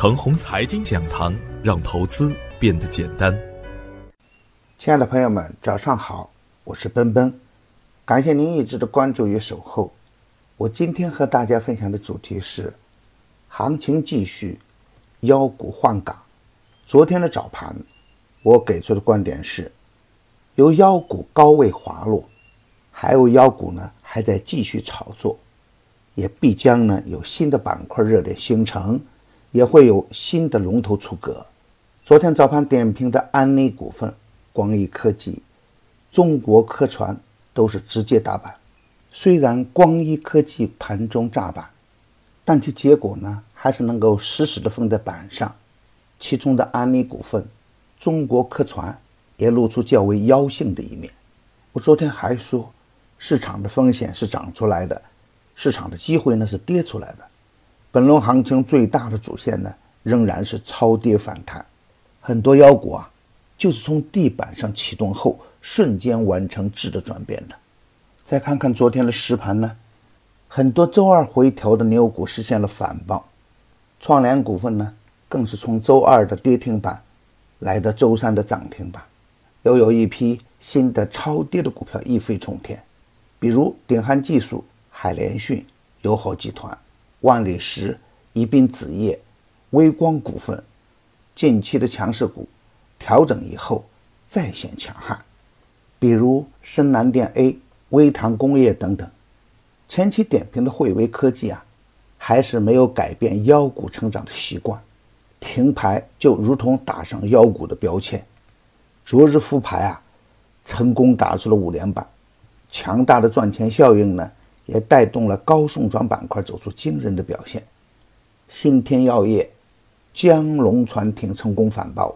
腾宏财经讲堂，让投资变得简单。亲爱的朋友们，早上好，我是奔奔，感谢您一直的关注与守候。我今天和大家分享的主题是：行情继续，妖股换岗。昨天的早盘，我给出的观点是，有妖股高位滑落，还有妖股呢还在继续炒作，也必将呢有新的板块热点形成，也会有新的龙头出阁。昨天早盘点评的安利股份。光益科技、中国科传都是直接打板。虽然光一科技盘中炸板，但其结果呢，还是能够实时的封在板上。其中的安利股份、中国科传也露出较为妖性的一面。我昨天还说，市场的风险是涨出来的，市场的机会呢是跌出来的。本轮行情最大的主线呢，仍然是超跌反弹。很多妖股啊。就是从地板上启动后，瞬间完成质的转变的。再看看昨天的实盘呢，很多周二回调的牛股实现了反爆，创联股份呢更是从周二的跌停板来到周三的涨停板，又有一批新的超跌的股票一飞冲天，比如鼎汉技术、海联讯、友好集团、万里石、宜宾纸业、微光股份，近期的强势股。调整以后再现强悍，比如深南电 A、微堂工业等等。前期点评的汇威科技啊，还是没有改变妖股成长的习惯，停牌就如同打上妖股的标签。昨日复牌啊，成功打出了五连板，强大的赚钱效应呢，也带动了高送转板块走出惊人的表现。新天药业、江龙船艇成功反包。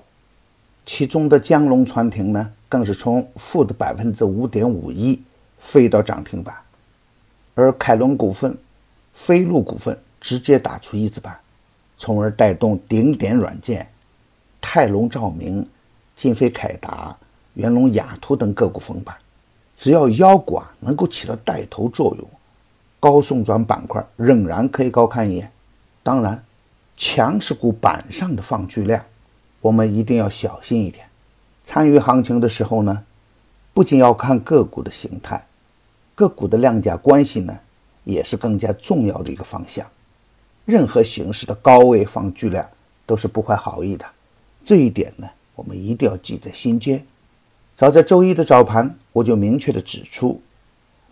其中的江龙船艇呢，更是从负的百分之五点五一飞到涨停板，而凯龙股份、飞鹿股份直接打出一字板，从而带动顶点软件、泰隆照明、金飞凯达、元龙雅图等个股封板。只要妖股啊能够起到带头作用，高送转板块仍然可以高看一眼。当然，强势股板上的放巨量。我们一定要小心一点。参与行情的时候呢，不仅要看个股的形态，个股的量价关系呢，也是更加重要的一个方向。任何形式的高位放巨量都是不怀好意的，这一点呢，我们一定要记在心间。早在周一的早盘，我就明确的指出，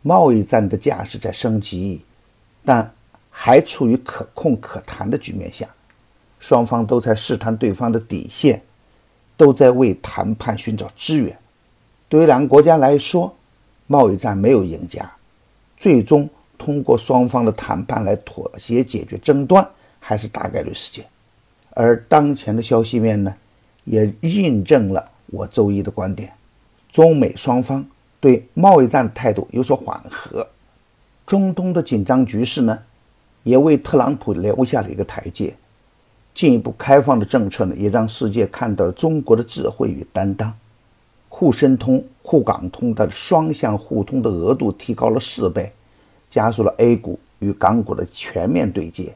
贸易战的架势在升级，但还处于可控可谈的局面下。双方都在试探对方的底线，都在为谈判寻找资源。对于两个国家来说，贸易战没有赢家，最终通过双方的谈判来妥协解决争端，还是大概率事件。而当前的消息面呢，也印证了我周一的观点：中美双方对贸易战的态度有所缓和，中东的紧张局势呢，也为特朗普留下了一个台阶。进一步开放的政策呢，也让世界看到了中国的智慧与担当。沪深通、沪港通的双向互通的额度提高了四倍，加速了 A 股与港股的全面对接。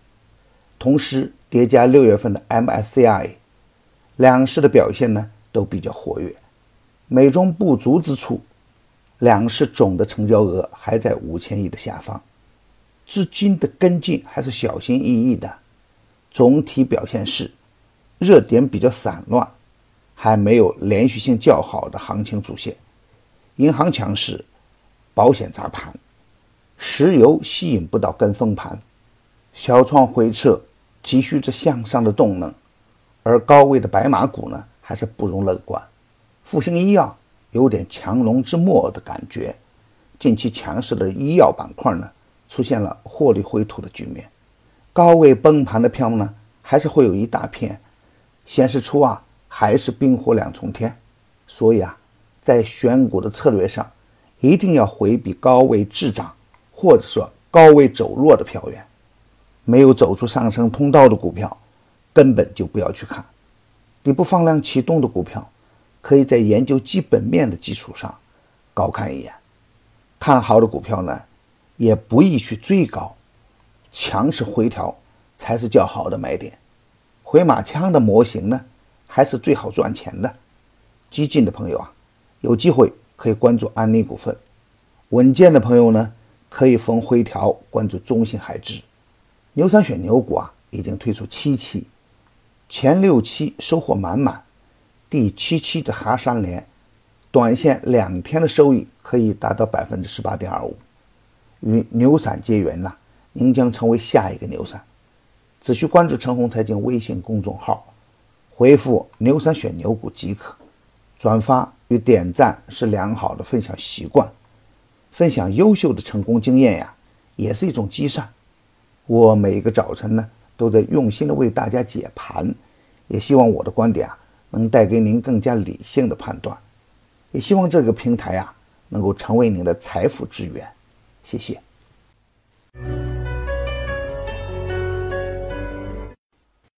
同时叠加六月份的 MSCI，两市的表现呢都比较活跃。美中不足之处，两市总的成交额还在五千亿的下方，资金的跟进还是小心翼翼的。总体表现是，热点比较散乱，还没有连续性较好的行情主线。银行强势，保险砸盘，石油吸引不到跟风盘，小创回撤，急需着向上的动能。而高位的白马股呢，还是不容乐观。复星医药有点强龙之末的感觉，近期强势的医药板块呢，出现了获利回吐的局面。高位崩盘的票呢，还是会有一大片，显示出啊，还是冰火两重天。所以啊，在选股的策略上，一定要回避高位滞涨，或者说高位走弱的票源。没有走出上升通道的股票，根本就不要去看。你不放量启动的股票，可以在研究基本面的基础上高看一眼。看好的股票呢，也不宜去追高。强势回调才是较好的买点。回马枪的模型呢，还是最好赚钱的。激进的朋友啊，有机会可以关注安利股份；稳健的朋友呢，可以逢回调关注中信海智。牛三选牛股啊，已经推出七期，前六期收获满满，第七期的哈山连，短线两天的收益可以达到百分之十八点二五。与牛散结缘呐，您将成为下一个牛散。只需关注陈红财经微信公众号，回复“牛散选牛股”即可。转发与点赞是良好的分享习惯，分享优秀的成功经验呀，也是一种积善。我每一个早晨呢，都在用心的为大家解盘，也希望我的观点啊，能带给您更加理性的判断。也希望这个平台啊，能够成为您的财富之源。谢谢。